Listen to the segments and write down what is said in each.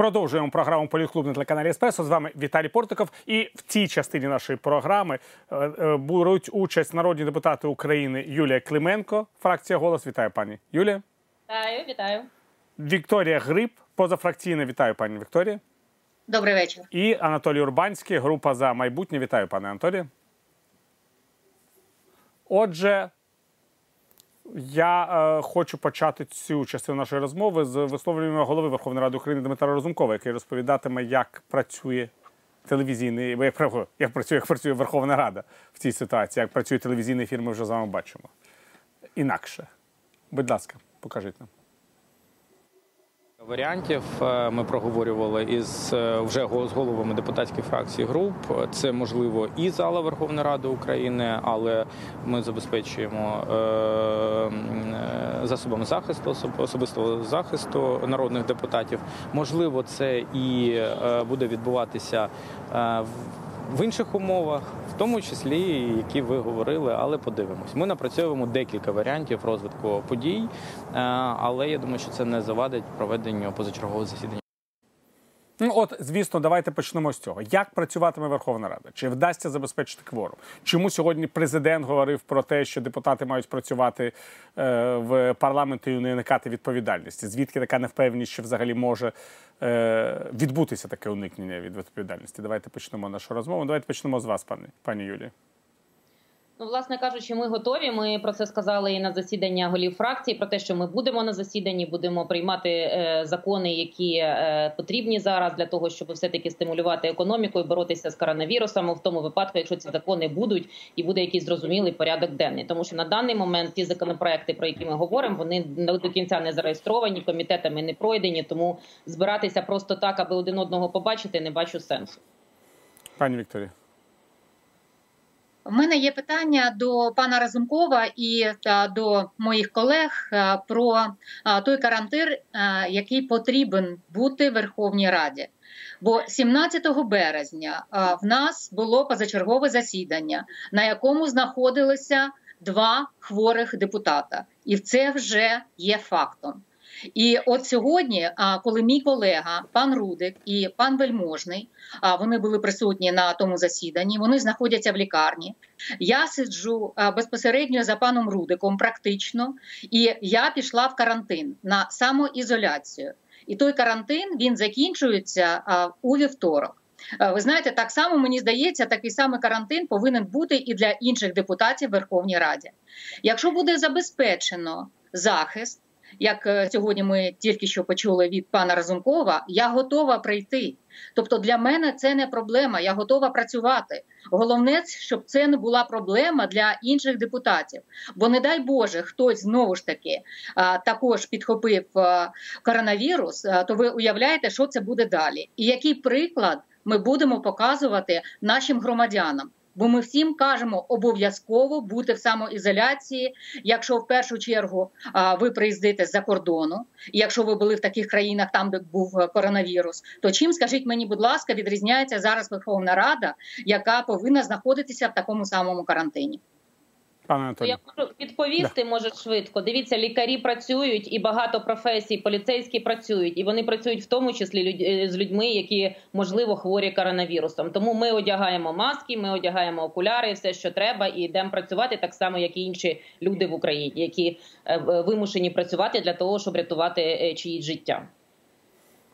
Продовжуємо програму Політклуб на телеканалі Еспресо. З вами Віталій Портиков. І в цій частині нашої програми е, е, беруть участь народні депутати України Юлія Клименко, фракція голос. Вітаю пані Юлія. Вітаю, вітаю. Вікторія Гриб, позафракційна. Вітаю пані Вікторія. Добрий вечір. І Анатолій Урбанський, група за майбутнє. Вітаю, пане Анатолій. Отже, я е, хочу почати цю частину нашої розмови з висловлювання голови Верховної Ради України Дмитра Розумкова, який розповідатиме, як працює телевізійний, як, як працює, як працює Верховна Рада в цій ситуації, як працює телевізійний ефір, ми вже з вами бачимо. Інакше. Будь ласка, покажіть нам. Варіантів е, ми проговорювали із е, вже з головами депутатських фракцій груп. Це можливо і зала Верховної Ради України, але ми забезпечуємо е, засобами захисту особ- особистого захисту народних депутатів. Можливо, це і буде відбуватися в- в інших умовах, в тому числі, які ви говорили, але подивимось. Ми напрацьовуємо декілька варіантів розвитку подій, е, але я думаю, що це не завадить проведенню позачергового засідання. Ну, от, звісно, давайте почнемо з цього. Як працюватиме Верховна Рада? Чи вдасться забезпечити кворум? Чому сьогодні президент говорив про те, що депутати мають працювати е, в парламенті і не уникати відповідальності? Звідки така невпевненість, що взагалі може е, відбутися таке уникнення від відповідальності? Давайте почнемо нашу розмову. Давайте почнемо з вас, пані, пані Юлії. Ну, власне кажучи, ми готові. Ми про це сказали і на засідання голів фракції. Про те, що ми будемо на засіданні, будемо приймати е, закони, які е, потрібні зараз для того, щоб все таки стимулювати економіку і боротися з коронавірусом. В тому випадку, якщо ці закони будуть і буде якийсь зрозумілий порядок денний, тому що на даний момент ті законопроекти, про які ми говоримо, вони до кінця не зареєстровані, комітетами не пройдені. Тому збиратися просто так, аби один одного побачити, не бачу сенсу. Пані Вікторія. У мене є питання до пана Разумкова і та, до моїх колег е, про а, той карантин, е, який потрібен бути Верховній Раді. Бо 17 березня в нас було позачергове засідання, на якому знаходилися два хворих депутата, і це вже є фактом. І от сьогодні, коли мій колега, пан Рудик і пан Вельможний, вони були присутні на тому засіданні, вони знаходяться в лікарні. Я сиджу безпосередньо за паном Рудиком, практично, і я пішла в карантин на самоізоляцію. І той карантин він закінчується у вівторок. Ви знаєте, так само мені здається, такий самий карантин повинен бути і для інших депутатів в Верховній Раді. Якщо буде забезпечено захист, як е, сьогодні ми тільки що почули від пана Разумкова, я готова прийти. Тобто для мене це не проблема, я готова працювати. Головне, щоб це не була проблема для інших депутатів. Бо, не дай Боже, хтось знову ж таки також підхопив коронавірус, то ви уявляєте, що це буде далі. І який приклад ми будемо показувати нашим громадянам. Бо ми всім кажемо обов'язково бути в самоізоляції, якщо в першу чергу ви приїздите з-за кордону, і якщо ви були в таких країнах, там де був е, коронавірус, то чим скажіть мені, будь ласка, відрізняється зараз Верховна Рада, яка повинна знаходитися в такому самому карантині? Пане То Анатолій. я можу відповісти, може швидко. Дивіться, лікарі працюють і багато професій, поліцейські працюють, і вони працюють в тому числі люд- е, з людьми, які можливо хворі коронавірусом. Тому ми одягаємо маски, ми одягаємо окуляри, все, що треба, і йдемо працювати так само, як і інші люди в Україні, які е, вимушені працювати для того, щоб рятувати е, чиїсь життя.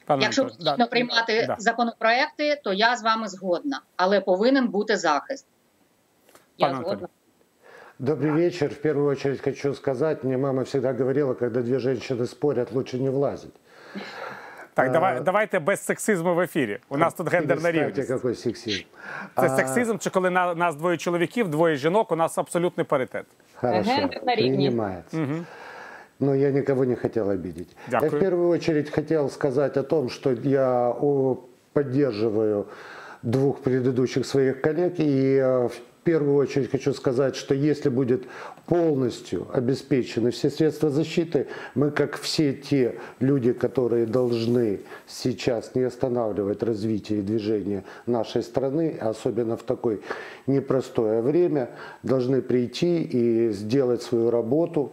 Пане Якщо потрібно Да. приймати Да. законопроекти, то я з вами згодна, але повинен бути захист. Я Пане Анатолій. згодна. Добрый вечер. В первую очередь хочу сказать, мне мама всегда говорила, когда две женщины спорят, лучше не влазить. Так, давай, А, давайте без сексизму в ефірі. У нас тут гендерна Перестаньте, рівність. какой сексизм. Це А, сексизм, чи коли на нас двоє чоловіків, двоє жінок, у нас абсолютний паритет. Хорошо, Гендер на рівні. принимается. Но я никого не хотел обидеть. Я Дякую. в первую очередь хотел сказать о том, что я о, поддерживаю двух предыдущих своих коллег. И э, в первую очередь хочу сказать, что если будет полностью обеспечены все средства защиты, мы, как все те люди, которые должны сейчас не останавливать развитие и движение нашей страны, особенно в такое непростое время, должны прийти и сделать свою работу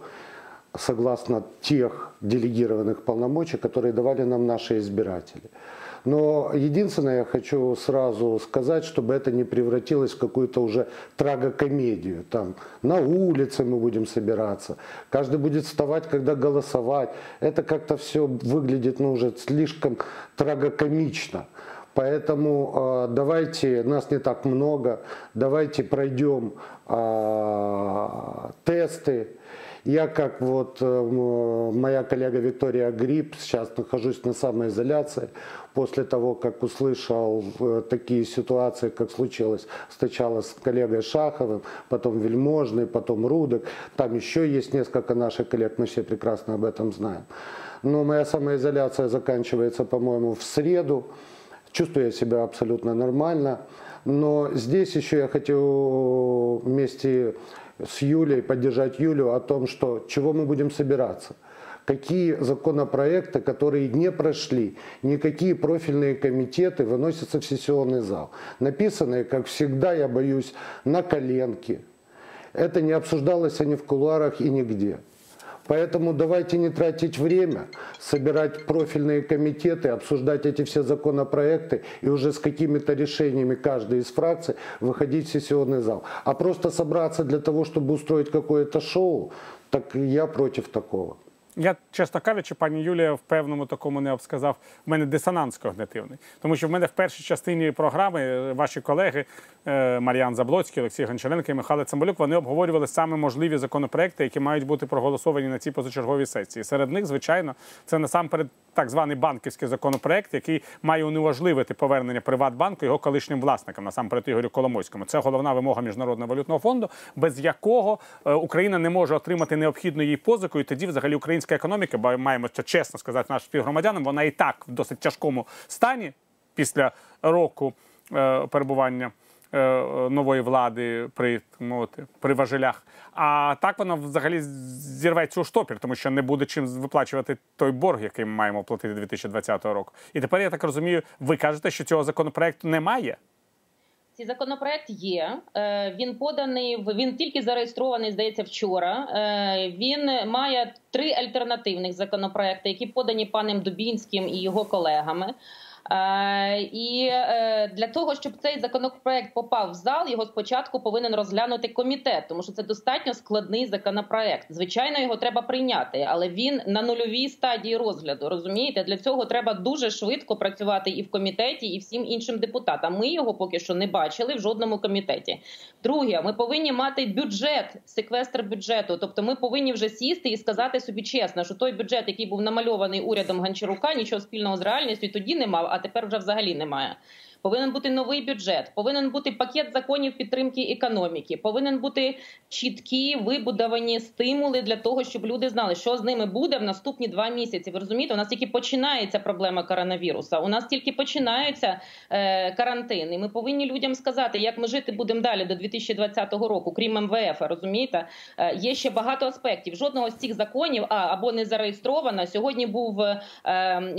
согласно тех делегированных полномочий, которые давали нам наши избиратели. Но единственное, я хочу сразу сказать, чтобы это не превратилось в какую-то уже трагокомедию. Там на улице мы будем собираться, каждый будет вставать, когда голосовать. Это как-то все выглядит ну, уже слишком трагокомично. Поэтому э, давайте, нас не так много, давайте пройдем э, тесты. Я, как вот э, моя коллега Виктория Гриб, сейчас нахожусь на самоизоляции после того, как услышал э, такие ситуации, как случилось сначала с коллегой Шаховым, потом Вельможный, потом Рудок. Там еще есть несколько наших коллег, мы все прекрасно об этом знаем. Но моя самоизоляция заканчивается, по-моему, в среду. Чувствую я себя абсолютно нормально. Но здесь еще я хочу вместе с Юлей поддержать Юлю о том, что чего мы будем собираться. Какие законопроекты, которые не прошли, никакие профильные комитеты выносятся в сессионный зал. Написанные, как всегда, я боюсь, на коленке. Это не обсуждалось ни в кулуарах и нигде. Поэтому давайте не тратить время, собирать профильные комитеты, обсуждать эти все законопроекты и уже с какими-то решениями каждой из фракций выходить в сессионный зал. А просто собраться для того, чтобы устроить какое-то шоу, так я против такого. Я, чесно кажучи, пані Юлія в певному такому не б сказав, в мене дисонанс когнитивний. Тому що в мене в першій частині програми е, ваші колеги е, Мар'ян Заблоцький, Олексій Гончаренко і Михайло Цимбалюк вони обговорювали саме можливі законопроекти, які мають бути проголосовані на цій позачерговій сесії. Серед них, звичайно, це насамперед так званий банківський законопроект, який має унеможливити повернення Приватбанку його колишнім власникам, насамперед Ігорю Коломойському. Це головна вимога міжнародного валютного фонду, без якого е, Україна не може отримати необхідну їй позику, і тоді взагалі українська економіка, бо маємо це чесно сказати нашим співгромадянам, вона і так в досить тяжкому стані після року е, перебування. Е, нової влади при мовити, при важелях. А так воно взагалі зірветься у штопір, тому що не буде чим виплачувати той борг, який ми маємо платити 2020 року. І тепер я так розумію, ви кажете, що цього законопроекту немає. Цей законопроект є. Е, він поданий він тільки зареєстрований, здається, вчора. Е, він має три альтернативних законопроекти, які подані паном Дубінським і його колегами. Е, і е, для того, щоб цей законопроект попав в зал, його спочатку повинен розглянути комітет, тому що це достатньо складний законопроект. Звичайно, його треба прийняти, але він на нульовій стадії розгляду. Розумієте, для цього треба дуже швидко працювати і в комітеті, і всім іншим депутатам. Ми його поки що не бачили в жодному комітеті. Друге, ми повинні мати бюджет, секвестр бюджету. Тобто, ми повинні вже сісти і сказати собі чесно, що той бюджет, який був намальований урядом Гончарука, нічого спільного з реальністю тоді не мав а тепер вже взагалі немає. Повинен бути новий бюджет, повинен бути пакет законів підтримки економіки, повинен бути чіткі вибудовані стимули для того, щоб люди знали, що з ними буде в наступні два місяці. Ви розумієте, у нас тільки починається проблема коронавіруса. У нас тільки починаються е, карантини. Ми повинні людям сказати, як ми жити будемо далі до 2020 року, крім МВФ. Розумієте, е, є ще багато аспектів. Жодного з цих законів а або не зареєстровано. Сьогодні був е,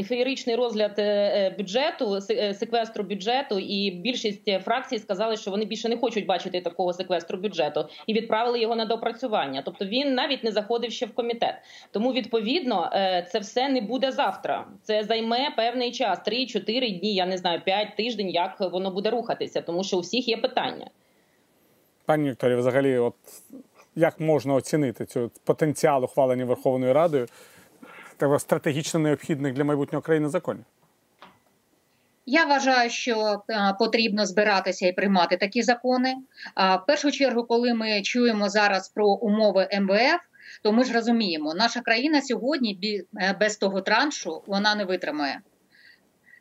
феєричний розгляд е, бюджету, е, секвестру бюджету бюджету, і більшість фракцій сказали, що вони більше не хочуть бачити такого секвестру бюджету і відправили його на допрацювання. Тобто він навіть не заходив ще в комітет. Тому відповідно е, це все не буде завтра. Це займе певний час 3-4 дні. Я не знаю, 5 тиждень, як воно буде рухатися, тому що у всіх є питання. Пані Вікторія, взагалі, от як можна оцінити цю потенціал ухвалення Верховною Радою стратегічно необхідних для майбутнього країни законів? Я вважаю, що е, потрібно збиратися і приймати такі закони. В першу чергу, коли ми чуємо зараз про умови МВФ, то ми ж розуміємо, наша країна сьогодні е, без того траншу вона не витримає.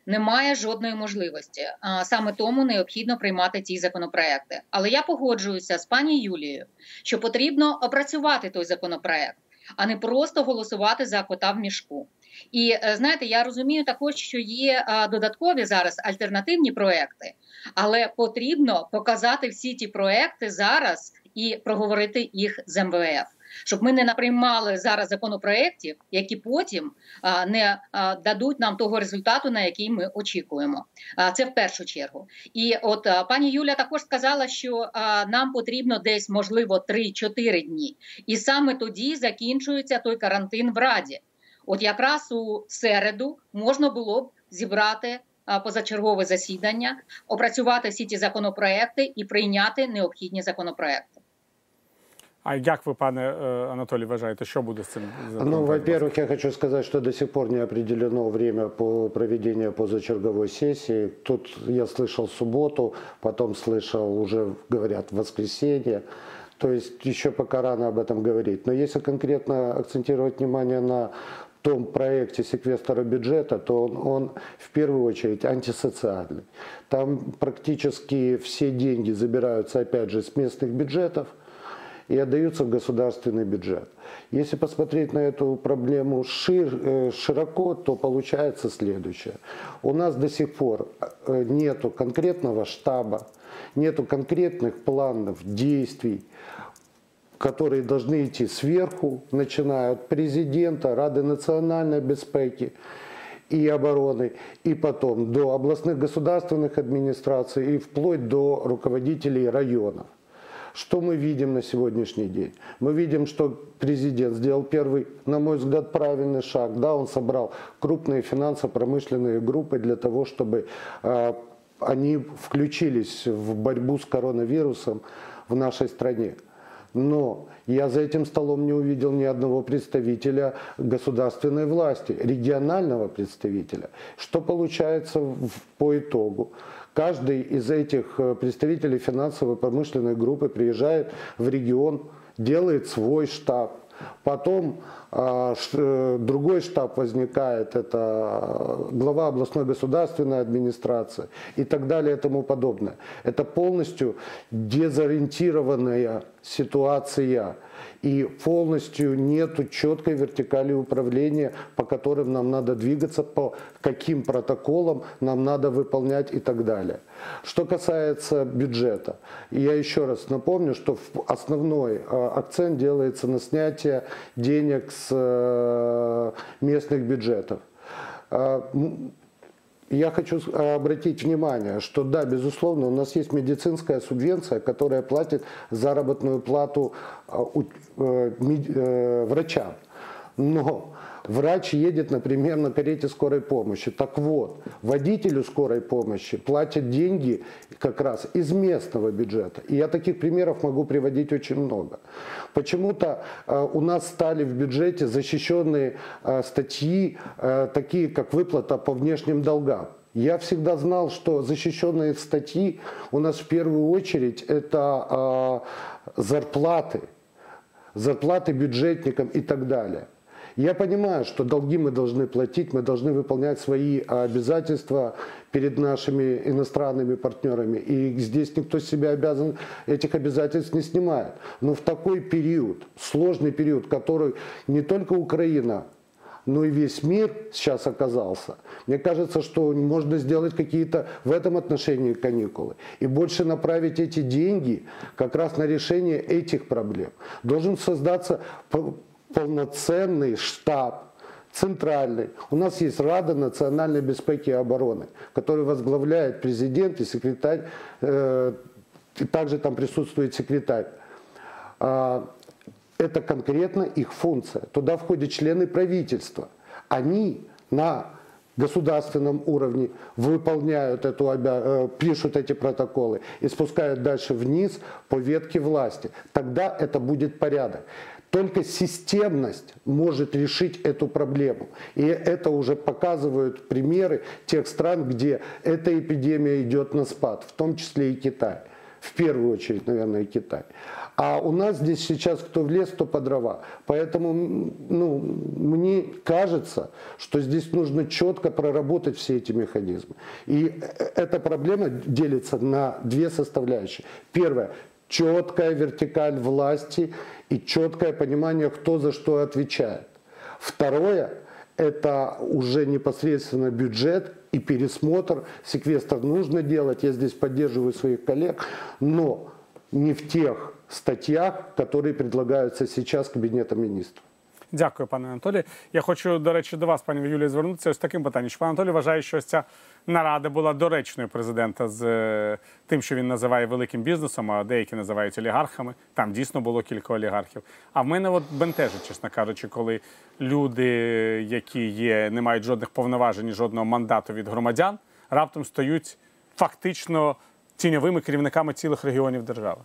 Немає жодної можливості. Саме тому необхідно приймати ці законопроекти. Але я погоджуюся з пані Юлією, що потрібно опрацювати той законопроект, а не просто голосувати за кота в мішку. І е, знаєте, я розумію також, що є додаткові зараз альтернативні проекти, але потрібно показати всі ті проекти зараз і проговорити їх з МВФ. щоб ми не наприймали зараз законопроєктів, які потім а, не а, дадуть нам того результату, на який ми очікуємо. А, це в першу чергу. І от пані Юля також сказала, що нам потрібно десь можливо 3-4 дні, і саме тоді закінчується той карантин в Раді. От якраз у середу можна було б зібрати а, позачергове засідання, опрацювати всі ті законопроекти і прийняти необхідні законопроекти. А як ви, пане е, Анатолій, вважаєте, що буде з цим? Ну, законопроектом? во-первых, я хочу сказать, что до сих пор не определено время по проведению позачерговой сессии. Тут я слышал субботу, потом слышал уже, говорят, воскресенье. То есть еще пока рано об этом говорить. Но если конкретно акцентировать внимание на том проекте секвестра бюджета, то он, он в первую очередь антисоциальный. Там практически все деньги забираются, опять же, с местных бюджетов и отдаются в государственный бюджет. Если посмотреть на эту проблему шир, э, широко, то получается следующее. У нас до сих пор э, нету конкретного штаба, нету конкретных планов действий, которые должны идти сверху, начиная от президента, Рады национальной безпеки и обороны, и потом до областных государственных администраций и вплоть до руководителей районов. Что мы видим на сегодняшний день? Мы видим, что президент сделал первый, на мой взгляд, правильный шаг. Да, он собрал крупные финансово-промышленные группы для того, чтобы э, они включились в борьбу с коронавирусом в нашей стране. Но я за этим столом не увидел ни одного представителя государственной власти, регионального представителя. Что получается в- по итогу? Каждый из этих э, представителей финансово-промышленной группы приезжает в регион, делает свой штаб. Потом а, э, другой штаб возникает, это глава областной государственной администрации и так далее и тому подобное. Это полностью дезориентированная ситуация и полностью нету четкой вертикали управления, по которым нам надо двигаться, по каким протоколам нам надо выполнять и так далее. Что касается бюджета, я еще раз напомню, что основной э, акцент делается на снятие денег с э, местных бюджетов. Я хочу обратить внимание, что да, безусловно, у нас есть медицинская субвенция, которая платит заработную плату у- э, э, врачам. Но врач едет, например, на карете скорой помощи. Так вот, водителю скорой помощи платят деньги как раз из местного бюджета. И я таких примеров могу приводить очень много. Почему-то э, у нас стали в бюджете защищенные э, статьи, э, такие как выплата по внешним долгам. Я всегда знал, что защищенные статьи у нас в первую очередь это э, зарплаты, зарплаты бюджетникам и так далее. Я понимаю, что долги мы должны платить, мы должны выполнять свои обязательства перед нашими иностранными партнерами. И здесь никто себя обязан этих обязательств не снимает. Но в такой период, сложный период, который не только Украина, но и весь мир сейчас оказался. Мне кажется, что можно сделать какие-то в этом отношении каникулы и больше направить эти деньги как раз на решение этих проблем. Должен создаться полноценный штаб центральный. У нас есть Рада национальной безопасности и обороны, который возглавляет президент и секретарь, э, и также там присутствует секретарь. А, это конкретно их функция. Туда входят члены правительства. Они на государственном уровне выполняют эту, обя- э, пишут эти протоколы и спускают дальше вниз по ветке власти. Тогда это будет порядок. Только системность может решить эту проблему. И это уже показывают примеры тех стран, где эта эпидемия идет на спад, в том числе и Китай. В первую очередь, наверное, Китай. А у нас здесь сейчас кто в лес, то по дрова. Поэтому ну, мне кажется, что здесь нужно четко проработать все эти механизмы. И э, эта проблема делится на две составляющие. Первое четкая вертикаль власти и четкое понимание, кто за что отвечает. Второе – это уже непосредственно бюджет и пересмотр. Секвестр нужно делать, я здесь поддерживаю своих коллег, но не в тех статьях, которые предлагаются сейчас Кабинетом министров. Дякую, пане Анатолій. Я хочу, до речі, до вас, пані Юлія, звернутися ось таким питанням. Чи пан Анатолій вважає, що ось ця нарада була доречною президента з е, тим, що він називає великим бізнесом, а деякі називають олігархами. Там дійсно було кілька олігархів. А в мене от бентежить, чесно кажучи, коли люди, які є, не мають жодних повноважень, жодного мандату від громадян, раптом стають фактично тіньовими керівниками цілих регіонів держави.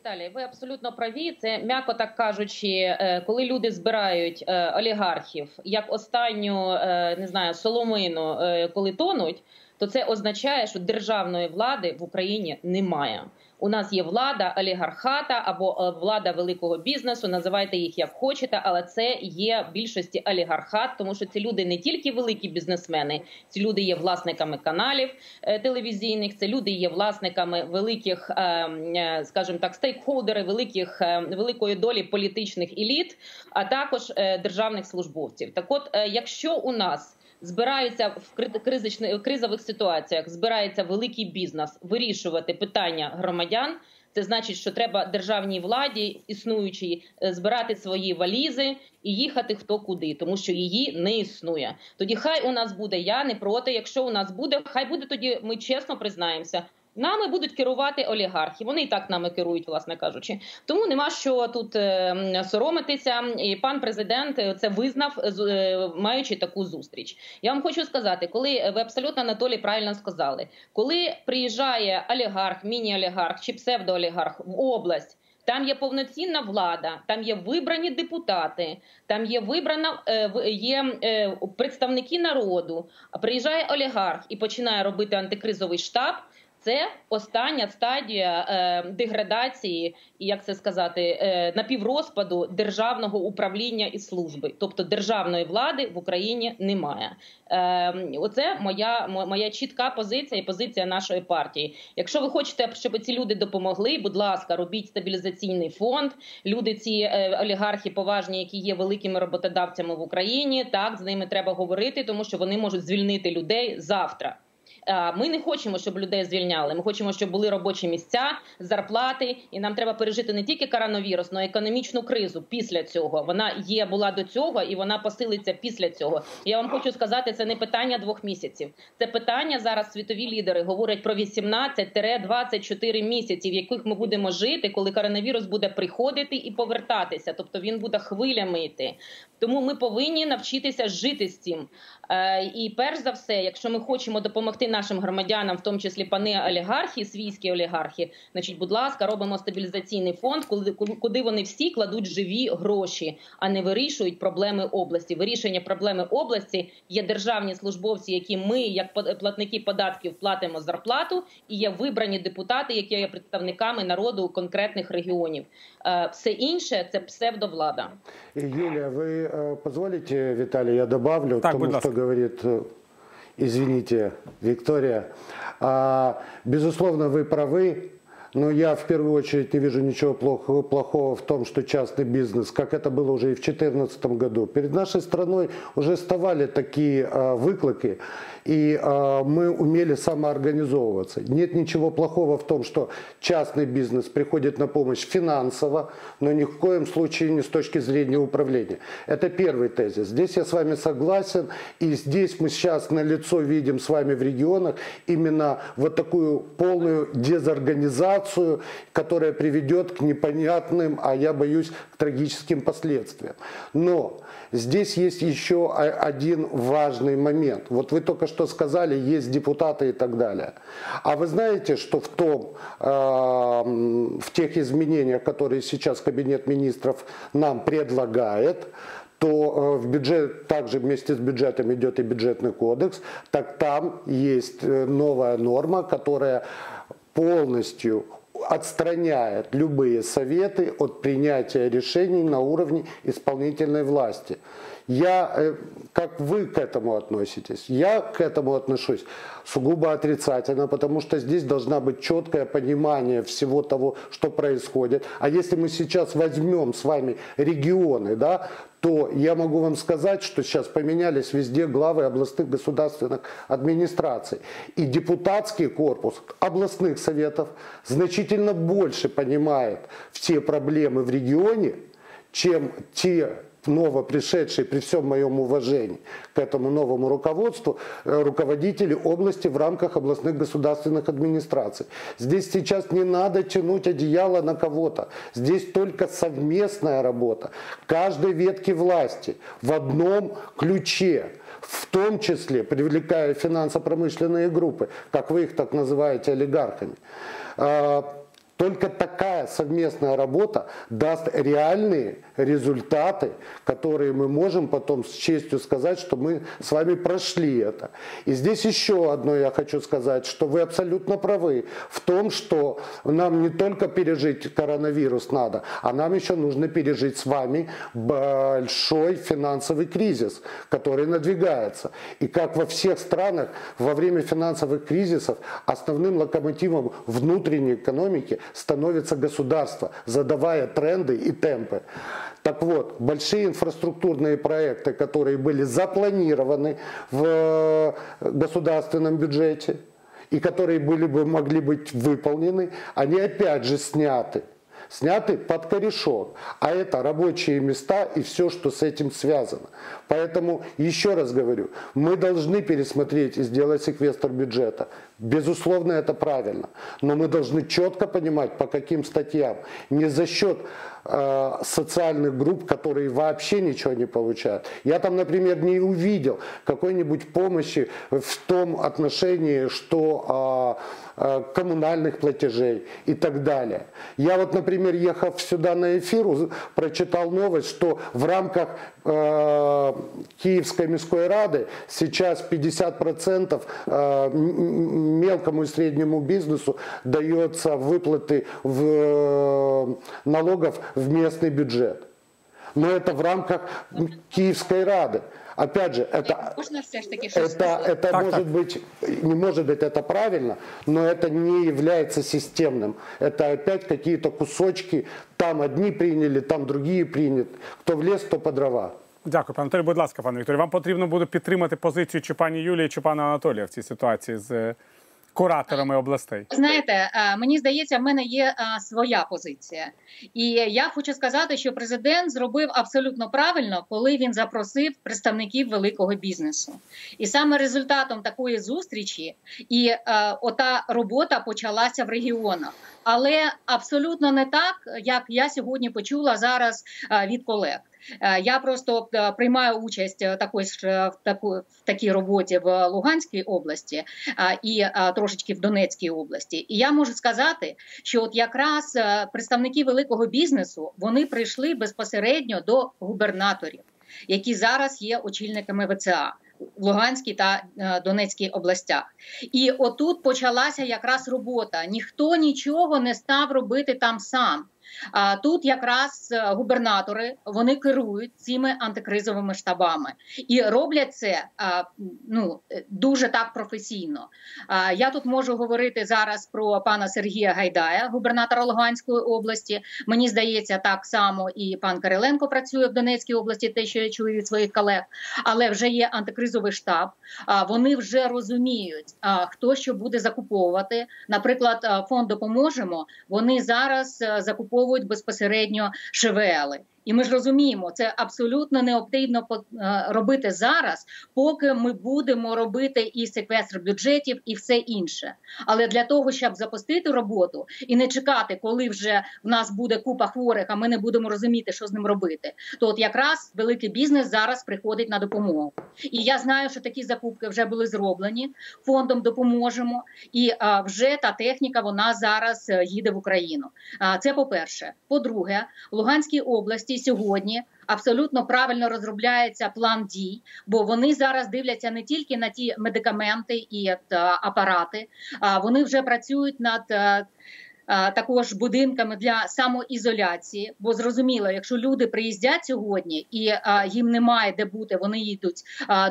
Віталій, ви абсолютно праві. Це м'яко так кажучи, е, коли люди збирають е, олігархів як останню е, не знаю соломину, коли тонуть, то це означає, що державної влади в Україні немає. У нас є влада олігархата або е, влада великого бізнесу. Називайте їх як хочете, але це є в більшості олігархат, тому що ці люди не тільки великі бізнесмени, ці люди є власниками каналів е, телевізійних. Це люди є власниками великих, е, скажімо так, стейкхолдери великих великої долі політичних еліт, а також державних службовців. Так, от, якщо у нас збираються в кризичних кризових ситуаціях, збирається великий бізнес вирішувати питання громадян. Це значить, що треба державній владі, існуючій, е, збирати свої валізи і їхати хто куди, тому що її не існує. Тоді хай у нас буде я не проти. Якщо у нас буде, хай буде тоді. Ми чесно признаємося. Нами будуть керувати олігархи. Вони і так нами керують, власне кажучи. Тому нема що тут е, соромитися. І пан президент це визнав, е, маючи таку зустріч. Я вам хочу сказати, коли ви абсолютно Анатолій правильно сказали, коли приїжджає олігарх, міні-олігарх чи псевдоолігарх в область. Там є повноцінна влада, там є вибрані депутати, там є вибрана е, є представники народу. А приїжджає олігарх і починає робити антикризовий штаб. Це остання стадія е, деградації, і як це сказати, е, напіврозпаду державного управління і служби, тобто державної влади в Україні немає. Е, Оце моя моя чітка позиція і позиція нашої партії. Якщо ви хочете, щоб ці люди допомогли, будь ласка, робіть стабілізаційний фонд. Люди, ці е, олігархи поважні, які є великими роботодавцями в Україні. Так з ними треба говорити, тому що вони можуть звільнити людей завтра. Ми не хочемо, щоб людей звільняли. Ми хочемо, щоб були робочі місця, зарплати, і нам треба пережити не тільки коронавірус, але й економічну кризу. Після цього вона є, була до цього, і вона посилиться після цього. Я вам хочу сказати, це не питання двох місяців. Це питання зараз. Світові лідери говорять про 18-24 місяці, в яких ми будемо жити, коли коронавірус буде приходити і повертатися. Тобто він буде хвилями йти. Тому ми повинні навчитися жити з цим. Е, і перш за все, якщо ми хочемо допомогти нашим громадянам, в тому числі пани олігархи, свійські олігархи, значить, будь ласка, робимо стабілізаційний фонд, куди вони всі кладуть живі гроші, а не вирішують проблеми області. Вирішення проблеми області є державні службовці, які ми, як платники податків, платимо зарплату, і є вибрані депутати, які є представниками народу конкретних регіонів. Е, все інше це псевдовлада. Юлія, ви е, дозволите, Віталій, я добавлю так, тому, що говорить извините, Виктория. А, безусловно, вы правы. Но я в первую очередь не вижу ничего плохого, в том, что частный бизнес, как это было уже и в 2014 году, перед нашей страной уже вставали такие э, выклики, и э, мы умели самоорганизовываться. Нет ничего плохого в том, что частный бизнес приходит на помощь финансово, но ни в коем случае не с точки зрения управления. Это первый тезис. Здесь я с вами согласен, и здесь мы сейчас на лицо видим с вами в регионах именно вот такую полную дезорганизацию, которая приведет к непонятным, а я боюсь, к трагическим последствиям. Но здесь есть еще один важный момент. Вот вы только что сказали, есть депутаты и так далее. А вы знаете, что в, том, в тех изменениях, которые сейчас Кабинет министров нам предлагает, то э, в бюджет также вместе с бюджетом идет и бюджетный кодекс, так там есть э, новая норма, которая полностью отстраняет любые советы от принятия решений на уровне исполнительной власти. Я, э, как вы к этому относитесь? Я к этому отношусь сугубо отрицательно, потому что здесь должна быть четкое понимание всего того, что происходит. А если мы сейчас возьмем с вами регионы, да, то я могу вам сказать, что сейчас поменялись везде главы областных государственных администраций. И депутатский корпус областных советов значительно больше понимает все проблемы в регионе, чем те новопришедшие, при всем моем уважении к этому новому руководству, э, руководители области в рамках областных государственных администраций. Здесь сейчас не надо тянуть одеяло на кого-то. Здесь только совместная работа каждой ветки власти в одном ключе в том числе привлекая финансово-промышленные группы, как вы их так называете, олигархами. Только такая совместная работа даст реальные результаты, которые мы можем потом с честью сказать, что мы с вами прошли это. И здесь еще одно я хочу сказать, что вы абсолютно правы в том, что нам не только пережить коронавирус надо, а нам еще нужно пережить с вами большой финансовый кризис, который надвигается. И как во всех странах во время финансовых кризисов основным локомотивом внутренней экономики становится государство, задавая тренды и темпы. Так вот, большие инфраструктурные проекты, которые были запланированы в э, государственном бюджете и которые были бы, могли быть выполнены, они опять же сняты сняты под корешок. А это рабочие места и все, что с этим связано. Поэтому, еще раз говорю, мы должны пересмотреть и сделать секвестр бюджета. Безусловно, это правильно. Но мы должны четко понимать, по каким статьям. Не за счет э, социальных групп, которые вообще ничего не получают. Я там, например, не увидел какой-нибудь помощи в том отношении, что э, коммунальных платежей и так далее. Я вот, например, ехав сюда на эфир, прочитал новость, что в рамках э, Киевской міської ради сейчас 50% э, мелкому и среднему бизнесу дается выплаты в, э, налогов в местный бюджет. Но это в рамках Киевской Рады. Опять же, это, это, это так, может так. быть, не может быть это правильно, но это не является системным. Это опять какие-то кусочки, там одни приняли, там другие приняты. Кто в лес, то по дрова. Дякую, пане Анатолій. Будь ласка, пане Вікторі. Вам потрібно буде підтримати позицію чи пані Юлії, чи пана Анатолія в цій ситуації з кураторами областей. Знаєте, мені здається, в мене є своя позиція, і я хочу сказати, що президент зробив абсолютно правильно, коли він запросив представників великого бізнесу. І саме результатом такої зустрічі і ота робота почалася в регіонах. Але абсолютно не так, як я сьогодні почула зараз від колег. Е, я просто е, приймаю участь е, також в таку в такій роботі в Луганській області і трошечки в Донецькій області. І я можу сказати, що от якраз представники великого бізнесу вони прийшли безпосередньо до губернаторів, які зараз є очільниками ВЦА. В Луганській та Донецькій областях, і отут почалася якраз робота. Ніхто нічого не став робити там сам. А тут якраз е, губернатори вони керують цими антикризовими штабами і роблять це ну дуже так професійно. Я тут можу говорити зараз про пана Сергія Гайдая, губернатора Луганської області. Мені здається, так само і пан Кириленко працює в Донецькій області, те, що я чую від своїх колег, але вже є антикризовий штаб. Вони вже розуміють, хто що буде закуповувати. Наприклад, фонд допоможемо. Вони зараз е, закуповують безпосередньо ШВЛи. І ми ж розуміємо, це абсолютно необхідно е, робити зараз, поки ми будемо робити і секвестр бюджетів, і все інше. Але для того, щоб запустити роботу і не чекати, коли вже в нас буде купа хворих, а ми не будемо розуміти, що з ним робити, то от якраз великий бізнес зараз приходить на допомогу. І я знаю, що такі закупки вже були зроблені фондом. Допоможемо, і а, вже та техніка вона зараз е, їде в Україну. А, Це по перше. По-друге, в Луганській області сьогодні абсолютно правильно розробляється план дій, бо вони зараз дивляться не тільки на ті медикаменти і апарати, а вони вже працюють над. Е, також будинками для самоізоляції. Бо зрозуміло, якщо люди приїздять сьогодні і їм немає де бути, вони їдуть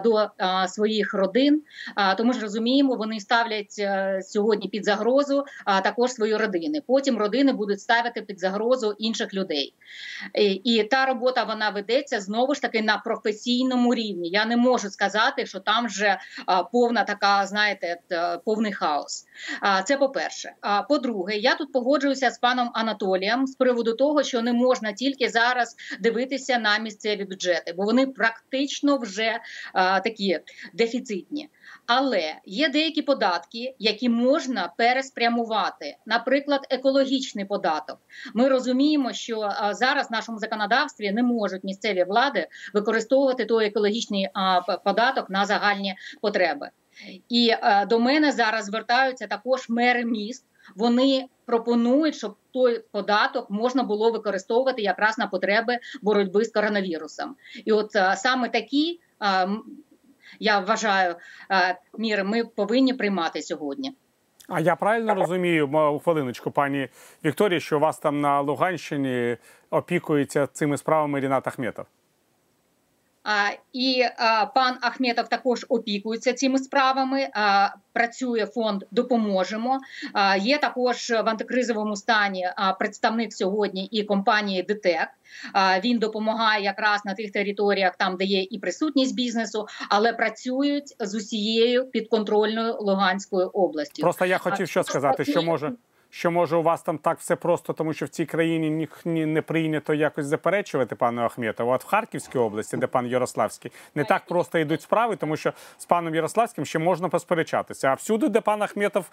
до своїх родин. А, тому ж розуміємо, вони ставлять сьогодні під загрозу також свої родини. Потім родини будуть ставити під загрозу інших людей. І, та робота вона ведеться знову ж таки на професійному рівні. Я не можу сказати, що там вже повна така, знаєте, повний хаос. А, це по-перше. А по-друге, я тут погоджуюся з паном Анатолієм з приводу того, що не можна тільки зараз дивитися на місцеві бюджети, бо вони практично вже а, такі дефіцитні. Але є деякі податки, які можна переспрямувати, наприклад, екологічний податок. Ми розуміємо, що зараз в нашому законодавстві не можуть місцеві влади використовувати той екологічний податок на загальні потреби. І е, до мене зараз звертаються також мери міст. Вони пропонують, щоб той податок можна було використовувати якраз на потреби боротьби з коронавірусом. І от е, саме такі, е, я вважаю, е, міри ми повинні приймати сьогодні. А я правильно розумію, мо- хвилиночку, пані Вікторія, що у вас там на Луганщині опікується цими справами Рінат Ахметов? І пан Ахметов також опікується цими справами. Працює фонд Допоможемо. Є також в антикризовому стані представник сьогодні і компанії ДТЕК. Він допомагає якраз на тих територіях, там де є і присутність бізнесу, але працюють з усією підконтрольною Луганською областю. Просто я хотів що сказати, що може. Що може у вас там так все просто, тому що в цій країні ні, ні, не прийнято якось заперечувати пану Ахметову. От в Харківській області, де пан Ярославський, не так просто йдуть справи, тому що з паном Ярославським ще можна посперечатися. А всюди, де пан Ахметов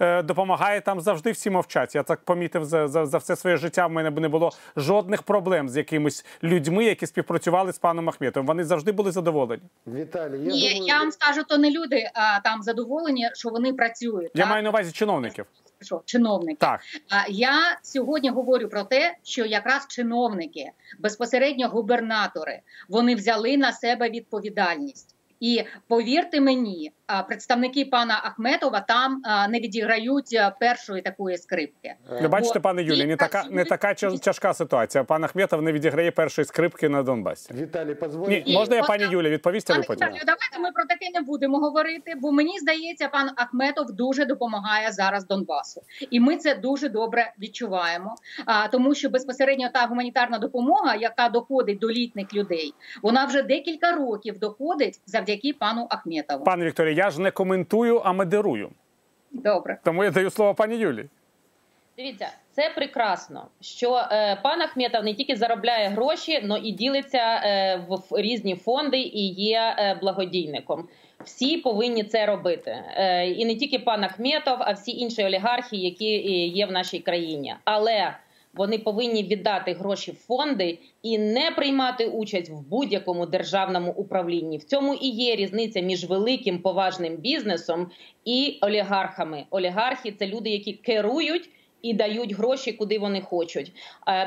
е, допомагає, там завжди всі мовчать. Я так помітив за, за, за все своє життя. В мене б не було жодних проблем з якимись людьми, які співпрацювали з паном Ахметовим. Вони завжди були задоволені. Виталий, я Ні, думаю... я вам скажу, то не люди а, там задоволені, що вони працюють. Я так? маю на увазі чиновників. Що, чиновники. Так. А я сьогодні говорю про те, що якраз чиновники, безпосередньо губернатори, вони взяли на себе відповідальність. І повірте мені, представники пана Ахметова там не відіграють першої такої скрипки. Ви бачите, пане Юлі, не така не така тя- тяжка ситуація. Пан Ахметов не відіграє першої скрипки на Донбасі. Виталий, Ні, позвольте. Ні, можна я пані. Юлі відповісти, Пане потім. Віталію, давайте ми про таке не будемо говорити, бо мені здається, пан Ахметов дуже допомагає зараз Донбасу, і ми це дуже добре відчуваємо. А тому, що безпосередньо та гуманітарна допомога, яка доходить до літних людей, вона вже декілька років доходить завдяки пану Ахметову. Пане Вікторія, я ж не коментую, а модерую. Добре. Тому я даю слово пані Юлі. Дивіться, це прекрасно, що е, пан Ахметов не тільки заробляє гроші, але і ділиться е, в, в різні фонди і є е, благодійником. Всі повинні це робити, е, і не тільки пан Ахметов, а всі інші олігархи, які е, є в нашій країні. Але вони повинні віддати гроші в фонди і не приймати участь в будь-якому державному управлінні. В цьому і є різниця між великим поважним бізнесом і олігархами. Олігархи це люди, які керують. І дають гроші, куди вони хочуть.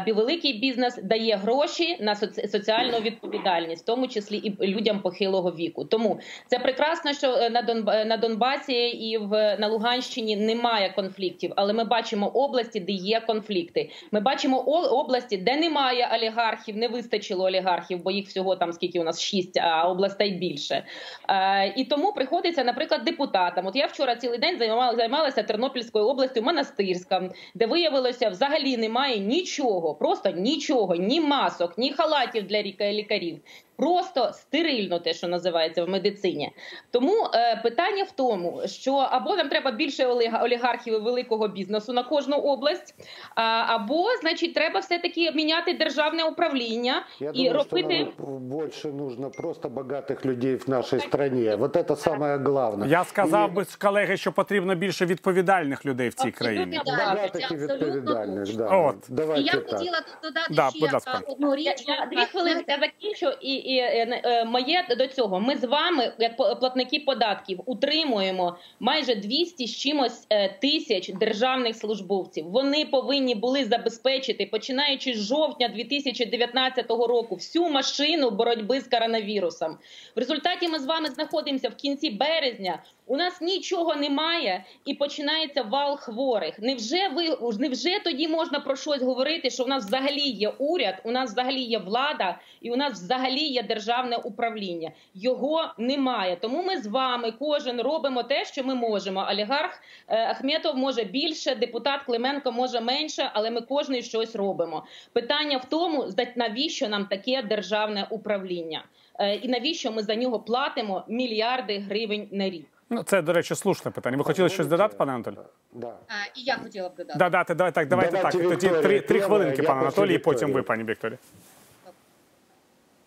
Великий бізнес дає гроші на соці- соціальну відповідальність, в тому числі і людям похилого віку. Тому це прекрасно, що е, на Донб... Донбасі і в на Луганщині немає конфліктів, але ми бачимо області, де є конфлікти. Ми бачимо області, де немає олігархів, не вистачило олігархів, бо їх всього там скільки у нас шість, а областей більше. Е, і тому приходиться, наприклад, депутатам. От я вчора цілий день займала, займалася Тернопільською областю, Монастирська, де виявилося, взагалі немає нічого, просто нічого, ні масок, ні халатів для ліка- лікарів Просто стерильно, те, що називається в медицині. Тому е, питання в тому, що або нам треба більше оліга- олігархів і великого бізнесу на кожну область, а, або, значить, треба все таки міняти державне управління Я і думаю, что робити. нам больше нужно просто богатых людей в нашей стране. Вот это самое главное. Я сказав И би колеги, що потрібно більше відповідальних людей в цій Абсолютно країні. так. Богатых и Абсолютно відповідальних, точно. да. От. І Давайте я б так. хотіла тут додати Да, ще будь ласка. а, одну річ. Я, я дві А, хвилини знаєте, я закінчу, і, і е, е, моє до цього. Ми з вами, як платники податків, утримуємо майже 200 з чимось е, тисяч державних службовців. Вони повинні були забезпечити, починаючи з жовтня 2019 року, всю машину боротьби з коронавірусом. В результаті ми з вами знаходимося в кінці березня. У нас нічого немає і починається вал хворих. Невже ви невже тоді можна про щось говорити? Що в нас взагалі є уряд, у нас взагалі є влада, і у нас взагалі є державне управління? Його немає. Тому ми з вами кожен робимо те, що ми можемо. Олігарх е, Ахметов може більше, депутат Клименко може менше, але ми кожен щось робимо. Питання в тому, навіщо нам таке державне управління, е, і навіщо ми за нього платимо мільярди гривень на рік. Ну, це, до речі, слушне питання. Ви хотіли щось додати, пане Анатолій? Да. А, і я хотіла б додати. Додати, давай, так, давайте, Додати так. Тоді три, три хвилинки, я пане після Анатолій, і потім ви, пані Вікторія.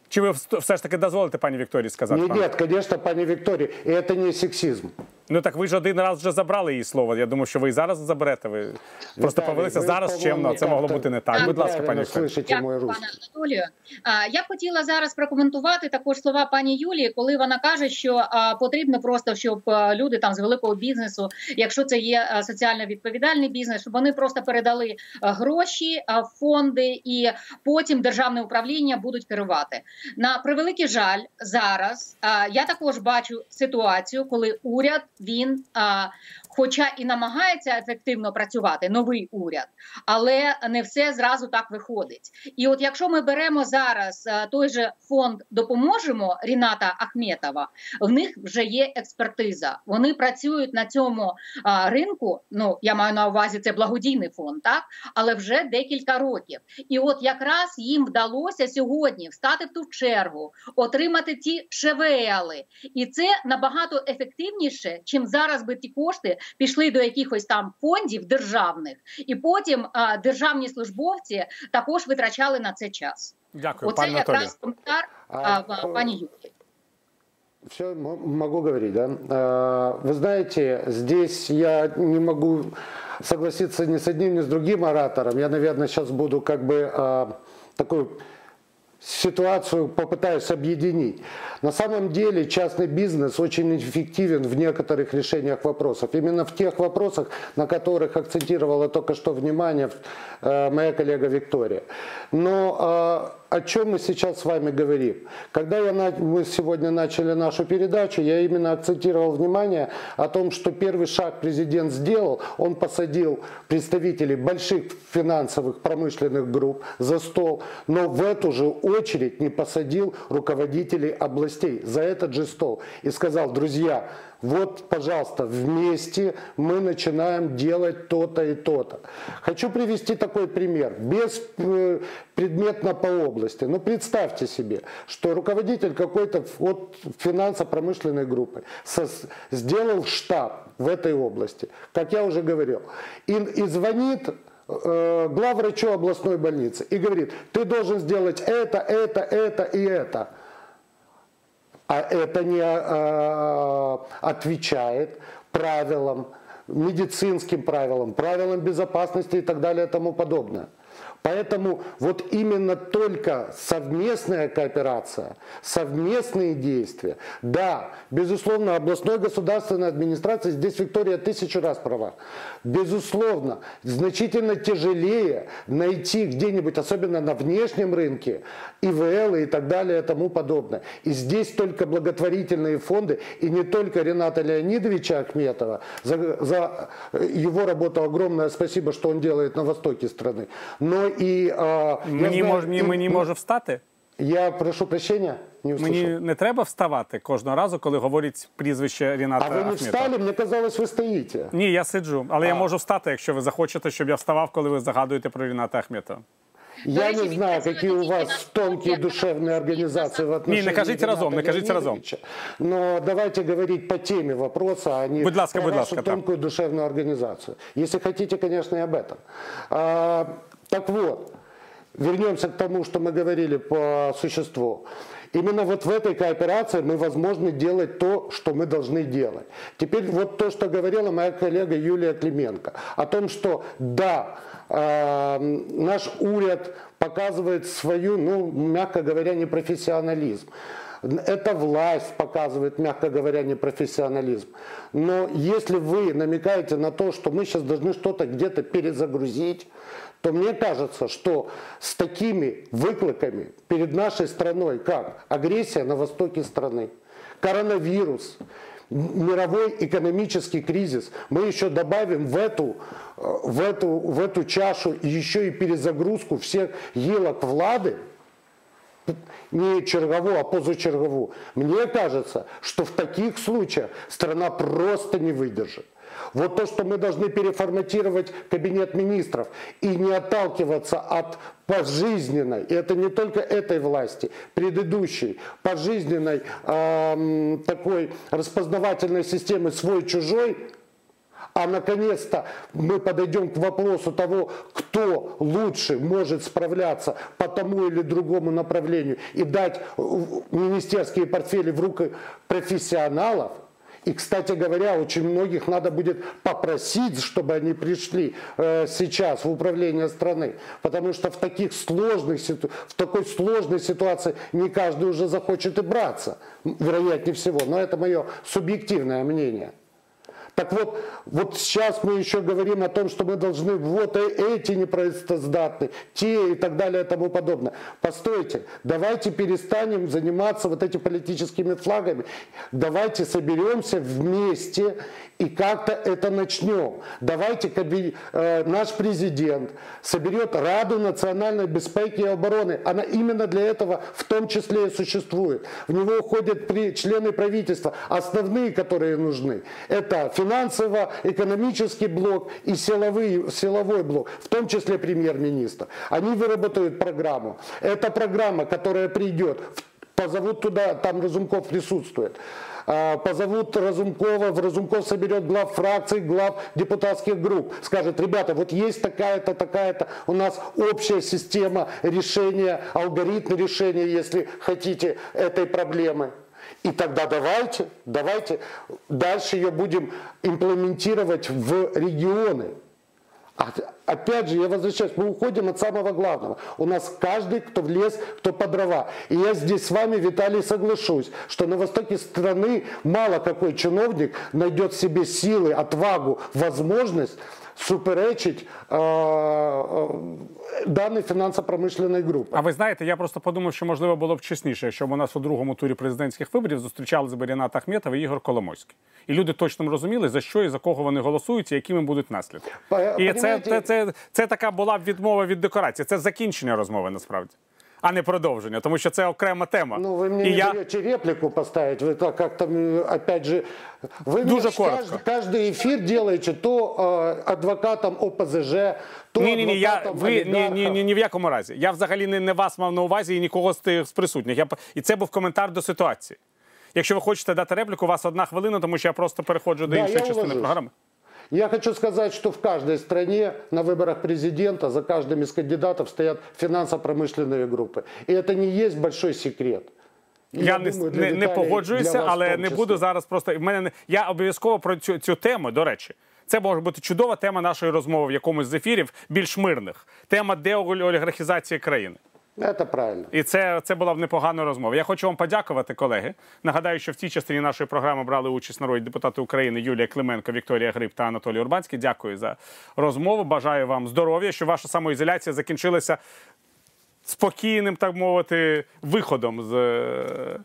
Чи ви вс- все ж таки дозволите пані Вікторії сказати? Нет, пане? нет, конечно, пани Виктория, и это не сексизм. Ну так ви ж один раз вже забрали її слово. Я думаю, що ви і зараз заберете. Ви просто повелися ви, зараз по-моєму, чемно. Це могло бути не так. Будь ласка, пані Дякую, пане Анатолію. А, Я б хотіла зараз прокоментувати також слова пані Юлії, коли вона каже, що потрібно просто, щоб люди там з великого бізнесу, якщо це є соціально відповідальний бізнес, щоб вони просто передали гроші в фонди, і потім державне управління будуть керувати. На превеликий жаль, зараз я також бачу ситуацію, коли уряд він. Хоча і намагається ефективно працювати новий уряд, але не все зразу так виходить. І от якщо ми беремо зараз е, той же фонд допоможемо Ріната Ахметова, в них вже є експертиза. Вони працюють на цьому ринку. Ну я маю на увазі це благодійний фонд, так але вже декілька років. І от якраз їм вдалося сьогодні встати в ту чергу, отримати ті ШВЛи. І це набагато ефективніше, чим зараз би ті кошти пішли до якихось там фондів державних, і потім а, державні службовці також витрачали на це час. Дякую, Оце якраз коментар А, а, пані Юлії. Все, могу говорить, да? Вы знаете, здесь я не могу согласиться ни с одним, ни с другим оратором. Я, наверное, сейчас буду как бы а, такую ситуацию попытаюсь объединить. На самом деле частный бизнес очень эффективен в некоторых решениях вопросов. Именно в тех вопросах, на которых акцентировала только что внимание э, моя коллега Виктория. Но э, о чем мы сейчас с вами говорим? Когда я мы сегодня начали нашу передачу, я именно акцентировал внимание о том, что первый шаг президент сделал. Он посадил представителей больших финансовых промышленных групп за стол, но в эту же очередь не посадил руководителей областей за этот же стол и сказал, друзья, вот, пожалуйста, вместе мы начинаем делать то-то и то-то. Хочу привести такой пример, без э, предметно по области. Но представьте себе, что руководитель какой-то вот финансово-промышленной группы сделал штаб в этой области, как я уже говорил, и, и звонит э, главврачу областной больницы и говорит, ты должен сделать это, это, это и это. А это не отвечает правилам, медицинским правилам, правилам безопасности и так далее и тому подобное. Поэтому вот именно только совместная кооперация, совместные действия. Да, безусловно, областной государственной администрации, здесь Виктория тысячу раз права. Безусловно, значительно тяжелее найти где-нибудь, особенно на внешнем рынке, ИВЛ и так далее и тому подобное. И здесь только благотворительные фонды, и не только Рената Леонидовича Ахметова, за, за его работу огромное спасибо, что он делает на востоке страны, но и... а, я Мені, знаю, мож, ні, и- мені може встати? Я прошу прощения, не услышал. Мені не треба вставати кожного разу, коли говорять прізвище Ріната А вы не Ахметова. встали? Мне казалось, вы стоите. Ні, я сиджу, але я А. можу встати, якщо ви захочете, щоб я вставав, коли ви загадуєте про Ріната Ахметова. Я речі, не знаю, Віктор какие у Сергійович, вас на тонкие фронті, душевные организации в отношении Не, не кажите Рената разом, не кажите разом. Леонидовича. Но давайте говорить по теме вопроса, а не Будь ласка, про будь вашу ласка, так. тонкую душевную организацию. Если хотите, конечно, и об этом. Так вот, вернемся к тому, что мы говорили по существу. Именно вот в этой кооперации мы возможны делать то, что мы должны делать. Теперь вот то, что говорила моя коллега Юлия Клименко, о том, что да, э, наш уряд показывает свою, ну, мягко говоря, непрофессионализм. Эта власть показывает, мягко говоря, непрофессионализм. Но если вы намекаете на то, что мы сейчас должны что-то где-то перезагрузить, то мне кажется, что с такими выкликами перед нашей страной, как агрессия на востоке страны, коронавирус, мировой экономический кризис. Мы еще добавим в эту, э, в эту, в эту чашу еще и перезагрузку всех елок влады, не чергову, а позачергову. Мне кажется, что в таких случаях страна просто не выдержит. Вот то, что мы должны переформатировать кабинет министров и не отталкиваться от пожизненной, и это не только этой власти, предыдущей, пожизненной э, такой распознавательной системы свой-чужой, а наконец-то мы подойдем к вопросу того, кто лучше может справляться по тому или другому направлению и дать министерские портфели в руки профессионалов – и, кстати говоря, очень многих надо будет попросить, чтобы они пришли э, сейчас в управление страны. Потому что в, таких сложных, в такой сложной ситуации не каждый уже захочет и браться, вероятнее всего. Но это мое субъективное мнение. Так вот, вот сейчас мы еще говорим о том, что мы должны вот э, эти непроистоздатные, те и так далее и тому подобное. Постойте, давайте перестанем заниматься вот этими политическими флагами. Давайте соберемся вместе и как-то это начнем. Давайте э, наш президент соберет Раду национальной безопасности и обороны. Она именно для этого в том числе и существует. В него уходят члены правительства, основные, которые нужны. Это финансово-экономический блок и силовый, силовой блок, в том числе премьер-министр. Они выработают программу. Это программа, которая придет, позовут туда, там Разумков присутствует. А, позовут Разумкова, Разумков соберет глав фракций, глав депутатских групп, скажет, ребята, вот есть такая-то, такая-то, у нас общая система решения, алгоритм решения, если хотите, этой проблемы. И тогда давайте, давайте дальше ее будем имплементировать в регионы. А, опять же, я возвращаюсь, мы уходим от самого главного. У нас каждый, кто в лес, кто по дрова. И я здесь с вами, Виталий, соглашусь, что на востоке страны мало какой чиновник найдет в себе силы, отвагу, возможность суперечить е, е, даній фінансово-промишленої групи. А ви знаєте, я просто подумав, що можливо було б чесніше, якщо б у нас у другому турі президентських виборів зустрічалися б Ріната Ахметова і Ігор Коломойський. І люди точно розуміли, за що і за кого вони голосують, і якими будуть наслідки. І це, це, це, це така була б відмова від декорації. Це закінчення розмови насправді а не продовження, тому що це окрема тема. Ну ви мені не я... даєте репліку поставити. Ви так як там опять же. Ви Дуже коротко. Кожен ефір делаете то э, адвокатом ОПЗЖ, то ні, ні, ні, я, ви, ні, ні, ні, ні в якому разі. Я взагалі не, не вас мав на увазі і нікого з тих з присутніх. Я, і це був коментар до ситуації. Якщо ви хочете дати репліку, у вас одна хвилина, тому що я просто переходжу до да, іншої частини програми. Я хочу сказать, что в каждой стране на выборах президента за каждым из кандидатов стоят финансово-промышленные группы. И это не есть большой секрет. І я, я думаю, не, не погоджуюся, але не буду зараз просто. В мене я обов'язково про цю цю тему, до речі. Це може бути чудова тема нашої розмови в якомусь з ефірів, більш мирних. Тема деолігархізації країни. Це правильно. І це це була б непогана розмова. Я хочу вам подякувати, колеги. Нагадаю, що в цій частині нашої програми брали участь народні депутати України Юлія Клименко, Вікторія Гриб та Анатолій Урбанський. Дякую за розмову. Бажаю вам здоров'я, щоб ваша самоізоляція закінчилася спокійним, так мовити, виходом з е,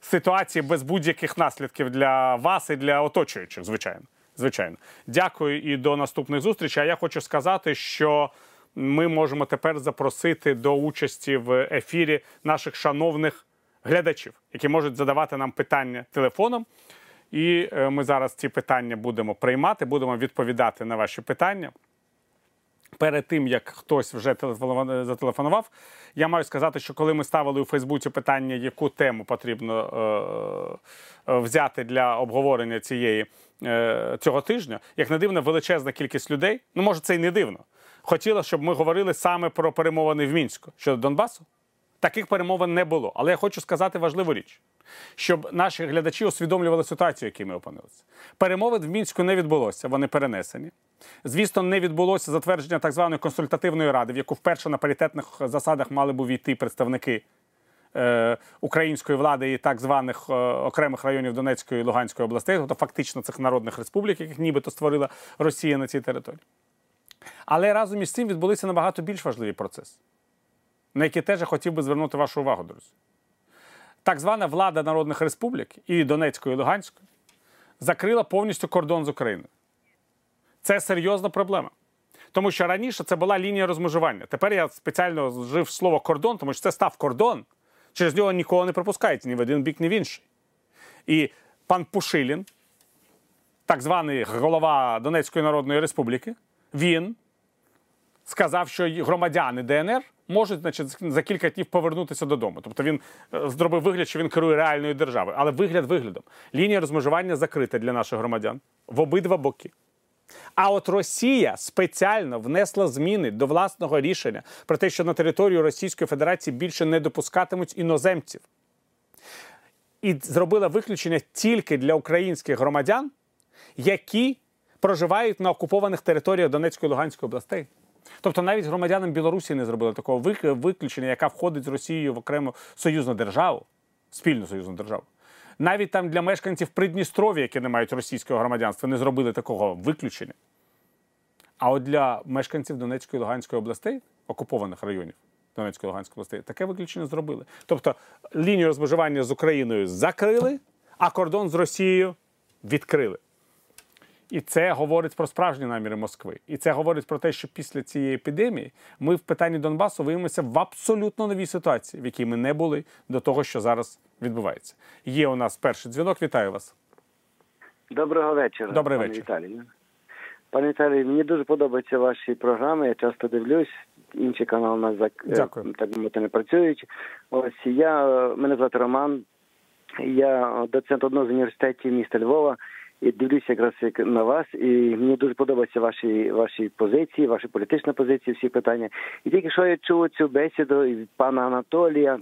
ситуації без будь-яких наслідків для вас і для оточуючих. Звичайно, звичайно. Дякую і до наступних зустрічей. А я хочу сказати, що ми можемо тепер запросити до участі в ефірі наших шановних глядачів, які можуть задавати нам питання телефоном. І е, ми зараз ці питання будемо приймати, будемо відповідати на ваші питання. Перед тим як хтось вже зателефонував, я маю сказати, що коли ми ставили у Фейсбуці питання, яку тему потрібно е, е, взяти для обговорення цієї е, цього тижня, як не дивно, величезна кількість людей, ну може це й не дивно хотіла, щоб ми говорили саме про перемовини в мінську щодо Донбасу. Таких перемовин не було. Але я хочу сказати важливу річ, щоб наші глядачі усвідомлювали ситуацію, в якій ми опинилися. Перемовин в мінську не відбулося, вони перенесені. Звісно, не відбулося затвердження так званої консультативної ради, в яку вперше на паритетних засадах мали б увійти представники е, української влади і так званих е, окремих районів Донецької і Луганської областей, тобто фактично цих народних республік, яких нібито створила Росія на цій території. Але разом із цим відбулися набагато більш важливі процеси, на які теж я хотів би звернути вашу увагу, друзі. Так звана влада народних республік і Донецької і Луганської закрила повністю кордон з Україною. Це серйозна проблема. Тому що раніше це була лінія розмежування. Тепер я спеціально вжив слово кордон, тому що це став кордон. Через нього нікого не пропускають ні в один бік, ні в інший. І пан Пушилін, так званий голова Донецької Народної Республіки, він сказав, що громадяни ДНР можуть значить, за кілька днів повернутися додому. Тобто він е, зробив вигляд, що він керує реальною державою. Але вигляд виглядом. Лінія розмежування закрита для наших громадян в обидва боки. А от Росія спеціально внесла зміни до власного рішення про те, що на територію Російської Федерації більше не допускатимуть іноземців. І зробила виключення тільки для українських громадян, які проживають на окупованих територіях Донецької і Луганської областей. Тобто навіть громадянам Білорусі не зробили такого виключення, яка входить з Росією в окрему союзну державу, спільну союзну державу. Навіть там для мешканців Придністров'я, які не мають російського громадянства, не зробили такого виключення. А от для мешканців Донецької і Луганської областей, окупованих районів Донецької і Луганської областей, таке виключення зробили. Тобто лінію розмежування з Україною закрили, а кордон з Росією відкрили. І це говорить про справжні наміри Москви. І це говорить про те, що після цієї епідемії ми в питанні Донбасу виявимося в абсолютно новій ситуації, в якій ми не були до того, що зараз відбувається. Є у нас перший дзвінок. Вітаю вас. Доброго вечора. Добрий пане вечір. Віталію. Пане Віталію, мені дуже подобаються ваші програми. Я часто дивлюсь. Інший канал у нас зак- е, так мовити не працюють. Ось я е, мене звати Роман. Я доцент одного з університетів міста Львова. І дивлюся якраз як на вас, і мені дуже подобаються ваші ваші позиції, ваші політичні позиції, всі питання. І тільки що я чув цю бесіду і пана Анатолія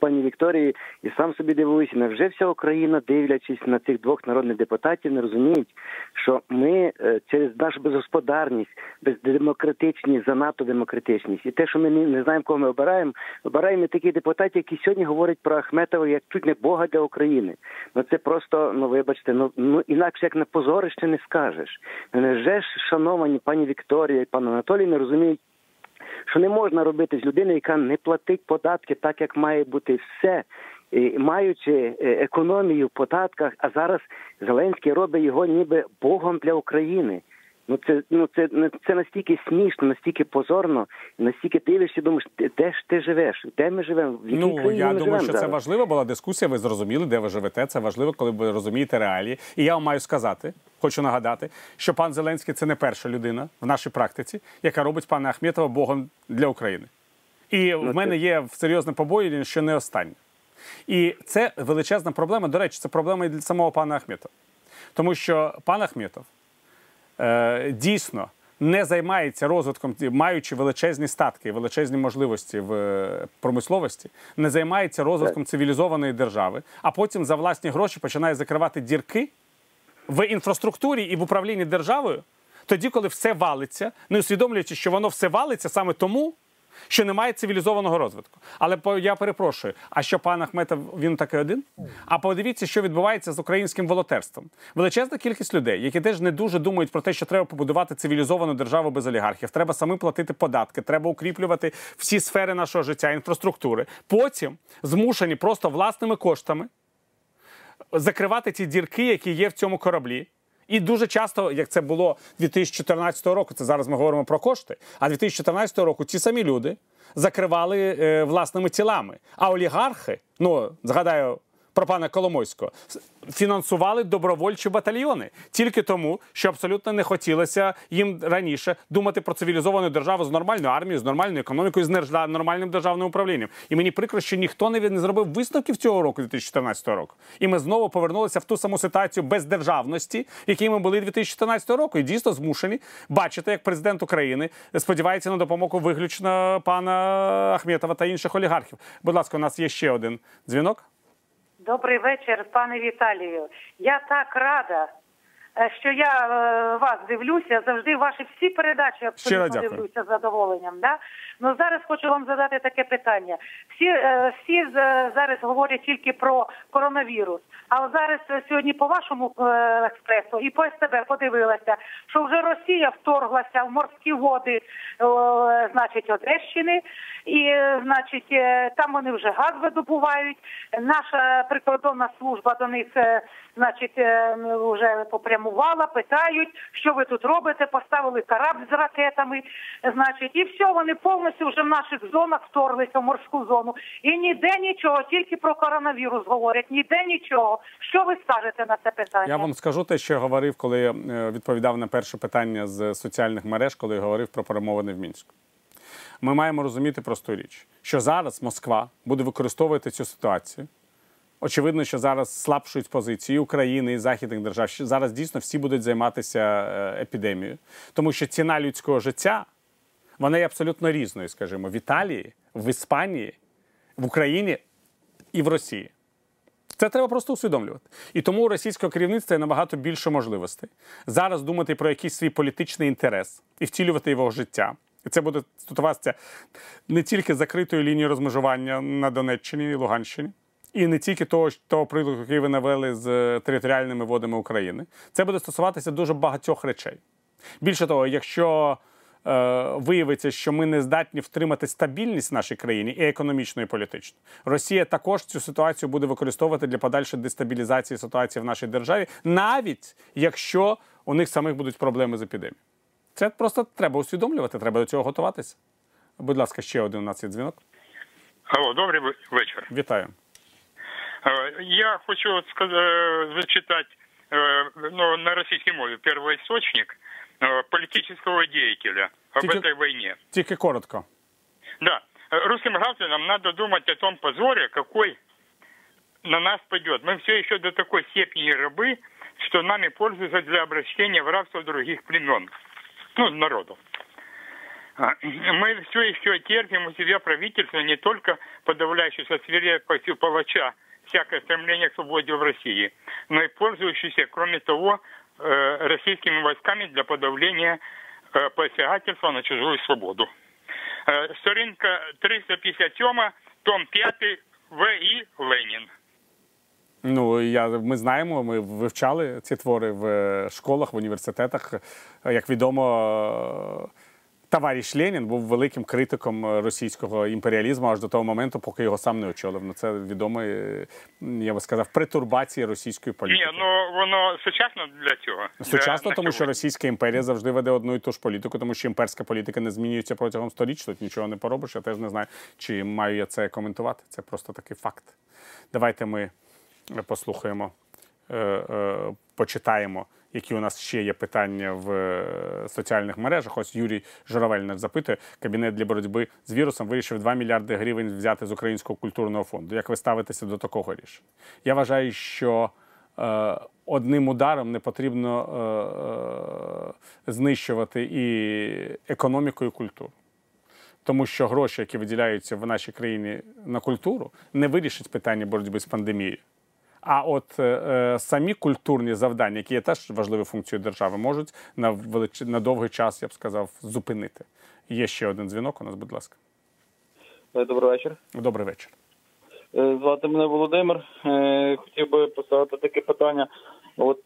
пані Вікторії, і сам собі дивуюся, невже вся Україна, дивлячись на цих двох народних депутатів, не розуміють, що ми е, через нашу безгосподарність, бездемократичність, занадто демократичність, і те, що ми не, знаємо, кого ми обираємо, обираємо таких депутатів, які сьогодні говорять про Ахметова як чуть не Бога для України. Ну це просто, ну вибачте, ну ну інакше як на позорище не скажеш. Невже ж, шановані пані Вікторія і пан Анатолій, не розуміють? Що не можна робити з людини, яка не платить податки так, як має бути все, і маючи е, економію в податках, а зараз Зеленський робить його ніби Богом для України. Ну це ну це ну, це настільки смішно, настільки позорно, настільки дивишся, думаєш, де, ж ти живеш? Де ми живемо? В якій Ну країні я ми думаю, що це важлива була дискусія. Ви зрозуміли, де ви живете. Це важливо, коли ви розумієте реалії. І я вам маю сказати, хочу нагадати, що пан Зеленський це не перша людина в нашій практиці, яка робить пана Ахметова Богом для України. І в мене є серйозне побоювання, що не останнє. І це величезна проблема. До речі, це проблема і для самого пана Ахметова. Тому що пан Ахметов дійсно не займається розвитком, маючи величезні статки, і величезні можливості в е, промисловості, не займається розвитком цивілізованої держави, а потім за власні гроші починає закривати дірки в інфраструктурі і в управлінні державою, тоді, коли все валиться, не усвідомлюючи, що воно все валиться саме тому, що немає цивілізованого розвитку. Але я перепрошую, а що пан Ахметов він такий один? А подивіться, що відбувається з українським волонтерством. Величезна кількість людей, які теж не дуже думають про те, що треба побудувати цивілізовану державу без олігархів. Треба самим платити податки, треба укріплювати всі сфери нашого життя, інфраструктури. Потім змушені просто власними коштами закривати ті дірки, які є в цьому кораблі. І дуже часто, як це було 2014 року, це зараз ми говоримо про кошти. А 2014 року ці самі люди закривали е, власними тілами. А олігархи, ну згадаю про пана Коломойського, фінансували добровольчі батальйони тільки тому, що абсолютно не хотілося їм раніше думати про цивілізовану державу з нормальною армією, з нормальною економікою, з нормальним державним управлінням. І мені прикро, що ніхто не, зробив висновків цього року, 2014 року. І ми знову повернулися в ту саму ситуацію бездержавності, якій ми були 2014 року. І дійсно змушені бачити, як президент України сподівається на допомогу виключно пана Ахметова та інших олігархів. Будь ласка, у нас є ще один дзвінок. Добрий вечір, пане Віталію. Я так рада що я е, вас дивлюся, завжди ваші всі передачі абсолютно дивлюся з задоволенням. Да? Ну зараз хочу вам задати таке питання. Всі, е, всі зараз говорять тільки про коронавірус. А зараз е, сьогодні по вашому е, експресу і по СТБ подивилася, що вже Росія вторглася в морські води, е, значить, Одещини, і е, значить, е, там вони вже газ видобувають. Наша прикордонна служба до них, е, значить, е, вже попрямувала, питають, що ви тут робите. Поставили корабль з ракетами, значить, і все, вони повністю вже в наших зонах вторглися в морську зону. І ніде нічого, тільки про коронавірус говорять. Ніде нічого. Що ви скажете на це питання? Я вам скажу те, що я говорив, коли е, відповідав на перше питання з соціальних мереж, коли я говорив про перемовини в Мінську. Ми маємо розуміти просту річ, що зараз Москва буде використовувати цю ситуацію. Очевидно, що зараз слабшують позиції України і західних держав. Зараз дійсно всі будуть займатися е, епідемією, тому що ціна людського життя вона є абсолютно різною, скажімо, в Італії, в Іспанії, в Україні і в Росії. Це треба просто усвідомлювати. І тому у російського керівництва є набагато більше можливостей зараз думати про якийсь свій політичний інтерес і втілювати його життя. І це буде стосуватися не тільки закритої лінії розмежування на Донеччині і Луганщині, і не тільки того, того прикладу, який ви навели з е, територіальними водами України. Це буде стосуватися дуже багатьох речей. Більше того, якщо е, виявиться, що ми не здатні втримати стабільність в нашій країні і економічно, і політично, Росія також цю ситуацію буде використовувати для подальшої дестабілізації ситуації в нашій державі, навіть якщо у них самих будуть проблеми з епідемією. Це просто треба усвідомлювати, треба до цього готуватися. Будь ласка, ще один у нас є дзвінок. Алло, добрий вечір. Вітаю. Е, Я хочу от сказ- е, зачитать е, ну, на российской мове первоисточник э, политического деятеля об Тільки- этой войне. Тільки коротко. Да, э, русским гражданам надо думать о том позоре, какой на нас пойдет. Мы все еще до такой степени рабы, что нами пользуются для обращения в рабство других племен, ну, народов. А, Мы все еще терпим у себя правительство не только подавляющее свирепостью палача всякое стремление к свободе в России, но и пользующееся, кроме того, э, российскими войсками для подавления э, посягательства на чужую свободу. Е, Сторінка 357, том 5, В.І. Ленін. Ну я ми знаємо, ми вивчали ці твори в е, школах, в університетах. Як відомо, товариш Ленін був великим критиком е, російського імперіалізму аж до того моменту, поки його сам не очолив. Ну це відомо, е, я би сказав, пертурбації російської політики. Ні, ну воно сучасно для цього. Сучасно, Для- тому що. Російська імперія завжди веде одну і ту ж політику, тому що імперська політика не змінюється протягом сторіч, тут нічого не поробиш. Я теж не знаю, чи маю я це коментувати. Це просто такий факт. Давайте ми е, послухаємо, почитаємо, які у нас ще є питання в е, соціальних мережах. Ось Юрій Журавель нас запитує, кабінет для боротьби з вірусом вирішив 2 мільярди гривень взяти з українського культурного фонду. Як ви ставитеся до такого рішення? Я вважаю, що е, одним ударом не потрібно е, е, знищувати і економіку, і культуру. Тому що гроші, які виділяються в нашій країні на культуру, не вирішать питання боротьби з пандемією. А от е, е, самі культурні завдання, які є теж важливою функцією держави, можуть на велич... на довгий час, я б сказав, зупинити. Є ще один дзвінок у нас, будь ласка. Е, Добрий вечір. Добрий вечір. Е, Звати мене Володимир. Хотів би поставити таке питання. От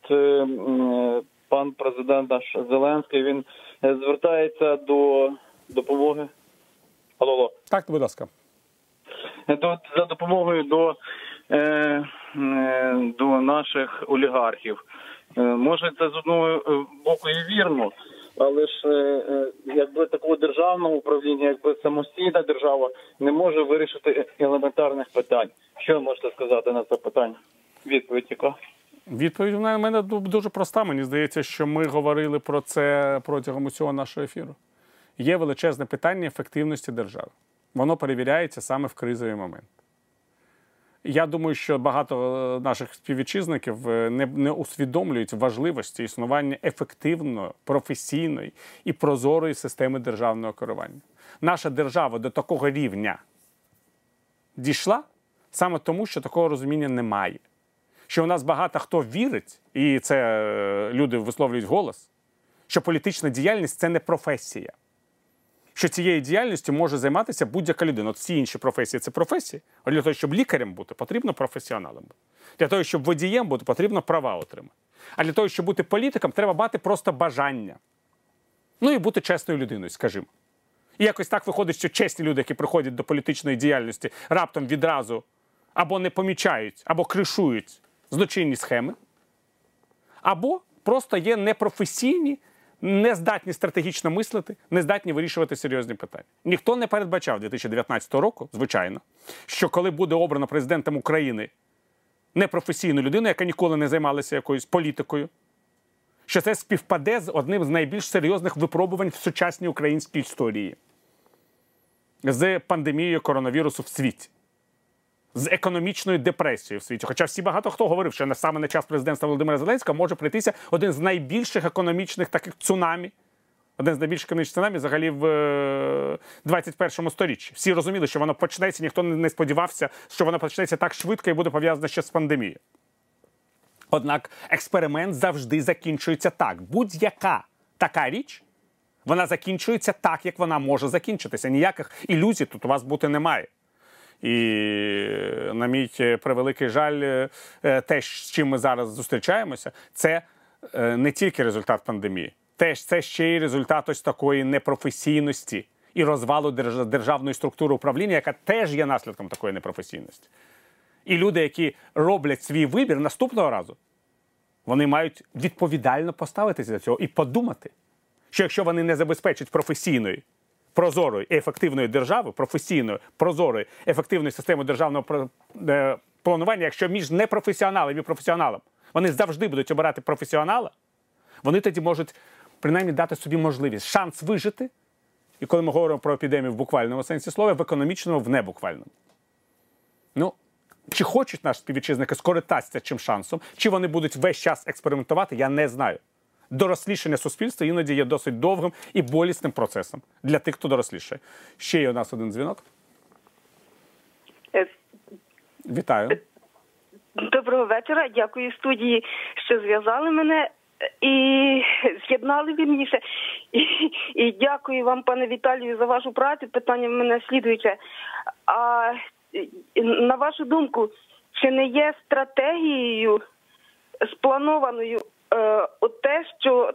пан президент наш Зеленський він звертається до допомоги. Алло, алло. Так, будь ласка. За допомогою до, е, е, до наших олігархів. Е, може, це з одного боку і вірно, але ж якби такого державного управління, якби самостійна держава не може вирішити елементарних питань. Що ви можете сказати на це питання? Відповідь яка? Відповідь в мене дуже проста. Мені здається, що ми говорили про це протягом усього нашого ефіру. Є величезне питання ефективності держави. Воно перевіряється саме в кризовий момент. Я думаю, що багато е, наших співвітчизників е, не, не усвідомлюють важливості існування ефективної, професійної і прозорої системи державного керування. Наша держава до такого рівня дійшла саме тому, що такого розуміння немає. що у нас багато хто вірить, і це е, люди висловлюють голос, що політична діяльність це не професія. Що цією діяльністю може займатися будь-яка людина. От всі інші професії це професії. А для того, щоб лікарем бути, потрібно професіоналом. Для того, щоб водієм бути, потрібно права отримати. А для того, щоб бути політиком, треба мати просто бажання. Ну і бути чесною людиною, скажімо. І якось так виходить, що чесні люди, які приходять до політичної діяльності, раптом відразу або не помічають, або кришують злочинні схеми, або просто є непрофесійні, не здатні стратегічно мислити, не здатні вирішувати серйозні питання. Ніхто не передбачав 2019 року, звичайно, що коли буде обрано президентом України непрофесійну людину, яка ніколи не займалася якоюсь політикою, що це співпаде з одним з найбільш серйозних випробувань в сучасній українській історії з пандемією коронавірусу в світі, з економічною депресією в світі. Хоча всі багато хто говорив, що саме на час президентства Володимира Зеленського може прийтися один з найбільших економічних таких цунамі. Один з найбільших економічних цунамі взагалі в е, 21 сторіччі. Всі розуміли, що воно почнеться, ніхто не сподівався, що воно почнеться так швидко і буде пов'язано ще з пандемією. Однак експеримент завжди закінчується так. Будь-яка така річ, вона закінчується так, як вона може закінчитися. Ніяких ілюзій тут у вас бути немає. І, на мій превеликий жаль, е, те, з чим ми зараз зустрічаємося, це е, не тільки результат пандемії, теж це ще й результат ось такої непрофесійності і розвалу державної структури управління, яка теж є наслідком такої непрофесійності. І люди, які роблять свій вибір наступного разу, вони мають відповідально поставитися до цього і подумати, що якщо вони не забезпечать професійної, прозорої і ефективної держави, професійної, прозорої, ефективної системи державного е, планування, якщо між непрофесіоналом і професіоналом вони завжди будуть обирати професіонала, вони тоді можуть принаймні дати собі можливість, шанс вижити. І коли ми говоримо про епідемію в буквальному сенсі слова, в економічному, в небуквальному. Ну, чи хочуть наші співвітчизники скористатися цим шансом, чи вони будуть весь час експериментувати, я не знаю. Дорослішання суспільства іноді є досить довгим і болісним процесом для тих, хто дорослішає. Ще є у нас один дзвінок. Е, Вітаю. Доброго вечора. Дякую студії, що зв'язали мене і з'єднали вірніше. І, і дякую вам, пане Віталію, за вашу працю. Питання в мене слідуюче. А на вашу думку, чи не є стратегією спланованою от те, що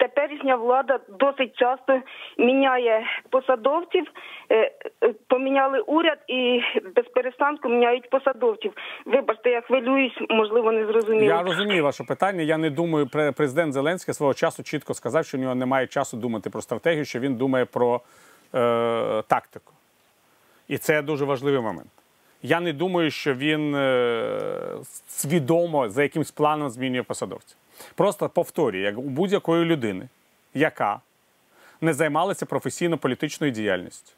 теперішня влада досить часто міняє посадовців, е, е, поміняли уряд і без перестанку міняють посадовців. Вибачте, я хвилююсь, можливо, не зрозуміло. Я розумію ваше питання. Я не думаю, пре- президент Зеленський свого часу чітко сказав, що у нього немає часу думати про стратегію, що він думає про е, тактику. І це дуже важливий момент. Я не думаю, що він е, свідомо за якимсь планом змінює посадовців. Просто повторюю, як у будь-якої людини, яка не займалася професійно-політичною діяльністю,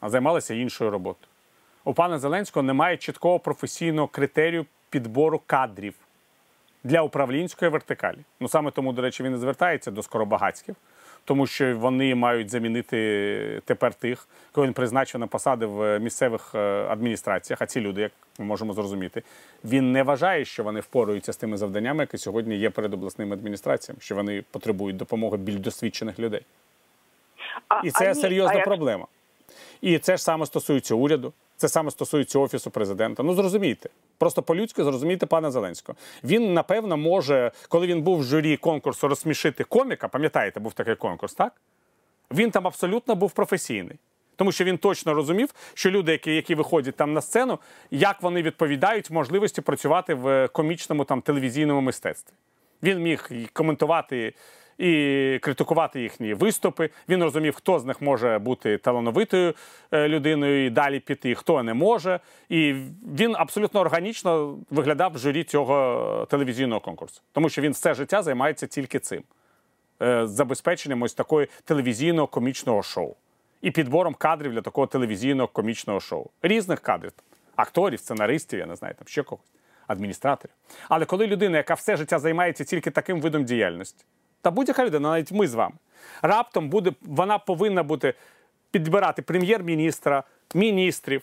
а займалася іншою роботою. У пана Зеленського немає чіткого професійного критерію підбору кадрів для управлінської вертикалі. Ну саме тому, до речі, він і звертається до скоробагацьких, тому що вони мають замінити тепер тих, кого він призначив на посади в місцевих е, адміністраціях. А ці люди, як ми можемо зрозуміти, він не вважає, що вони впораються з тими завданнями, які сьогодні є перед обласними адміністраціями, що вони потребують допомоги більш досвідчених людей. І це серйозна проблема. І це ж саме стосується уряду, це саме стосується офісу президента. Ну зрозумійте, просто по-людськи зрозумійте пана Зеленського. Він напевно може, коли він був в журі конкурсу розсмішити коміка, пам'ятаєте, був такий конкурс, так? Він там абсолютно був професійний. Тому що він точно розумів, що люди, які, які виходять там на сцену, як вони відповідають можливості працювати в комічному там телевізійному мистецтві. Він міг коментувати і критикувати їхні виступи. Він розумів, хто з них може бути талановитою е, людиною і далі піти, хто не може. І він абсолютно органічно виглядав в журі цього телевізійного конкурсу, тому що він все життя займається тільки цим е, забезпеченням ось такої телевізійного комічного шоу і підбором кадрів для такого телевізійного комічного шоу. Різних кадрів. Акторів, сценаристів, я не знаю, там ще когось, адміністраторів. Але коли людина, яка все життя займається тільки таким видом діяльності, та будь-яка людина, навіть ми з вами, раптом буде, вона повинна бути підбирати прем'єр-міністра, міністрів,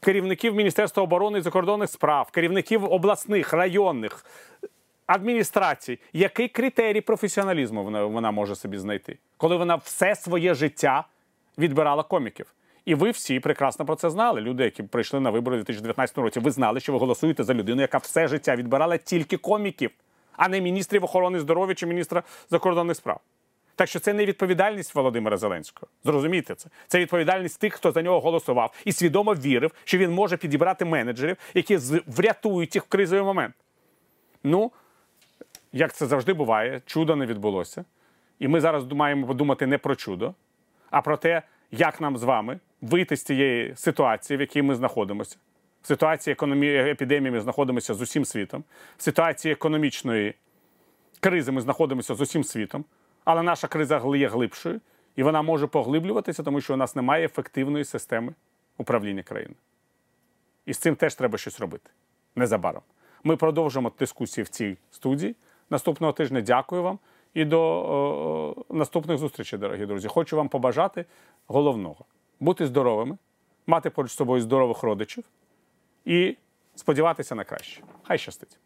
керівників Міністерства оборони і закордонних справ, керівників обласних, районних адміністрацій. Який критерій професіоналізму вона, вона може собі знайти, коли вона все своє життя відбирала коміків? І ви всі прекрасно про це знали. Люди, які прийшли на вибори у 2019 році, ви знали, що ви голосуєте за людину, яка все життя відбирала тільки коміків, а не міністрів охорони здоров'я чи міністра закордонних справ. Так що це не відповідальність Володимира Зеленського. Зрозумійте це. Це відповідальність тих, хто за нього голосував і свідомо вірив, що він може підібрати менеджерів, які врятують їх в кризовий момент. Ну, як це завжди буває, чудо не відбулося. І ми зараз маємо подумати не про чудо, а про те, як нам з вами вийти з цієї ситуації, в якій ми знаходимося. Ситуації економі... епідемії ми знаходимося з усім світом. В ситуації економічної кризи ми знаходимося з усім світом, але наша криза є глибшою, і вона може поглиблюватися, тому що у нас немає ефективної системи управління країною. І з цим теж треба щось робити незабаром. Ми продовжимо дискусії в цій студії. Наступного тижня дякую вам і до о, наступних зустрічей, дорогі друзі. Хочу вам побажати головного бути здоровими, мати поруч з собою здорових родичів і сподіватися на краще. Хай щастить.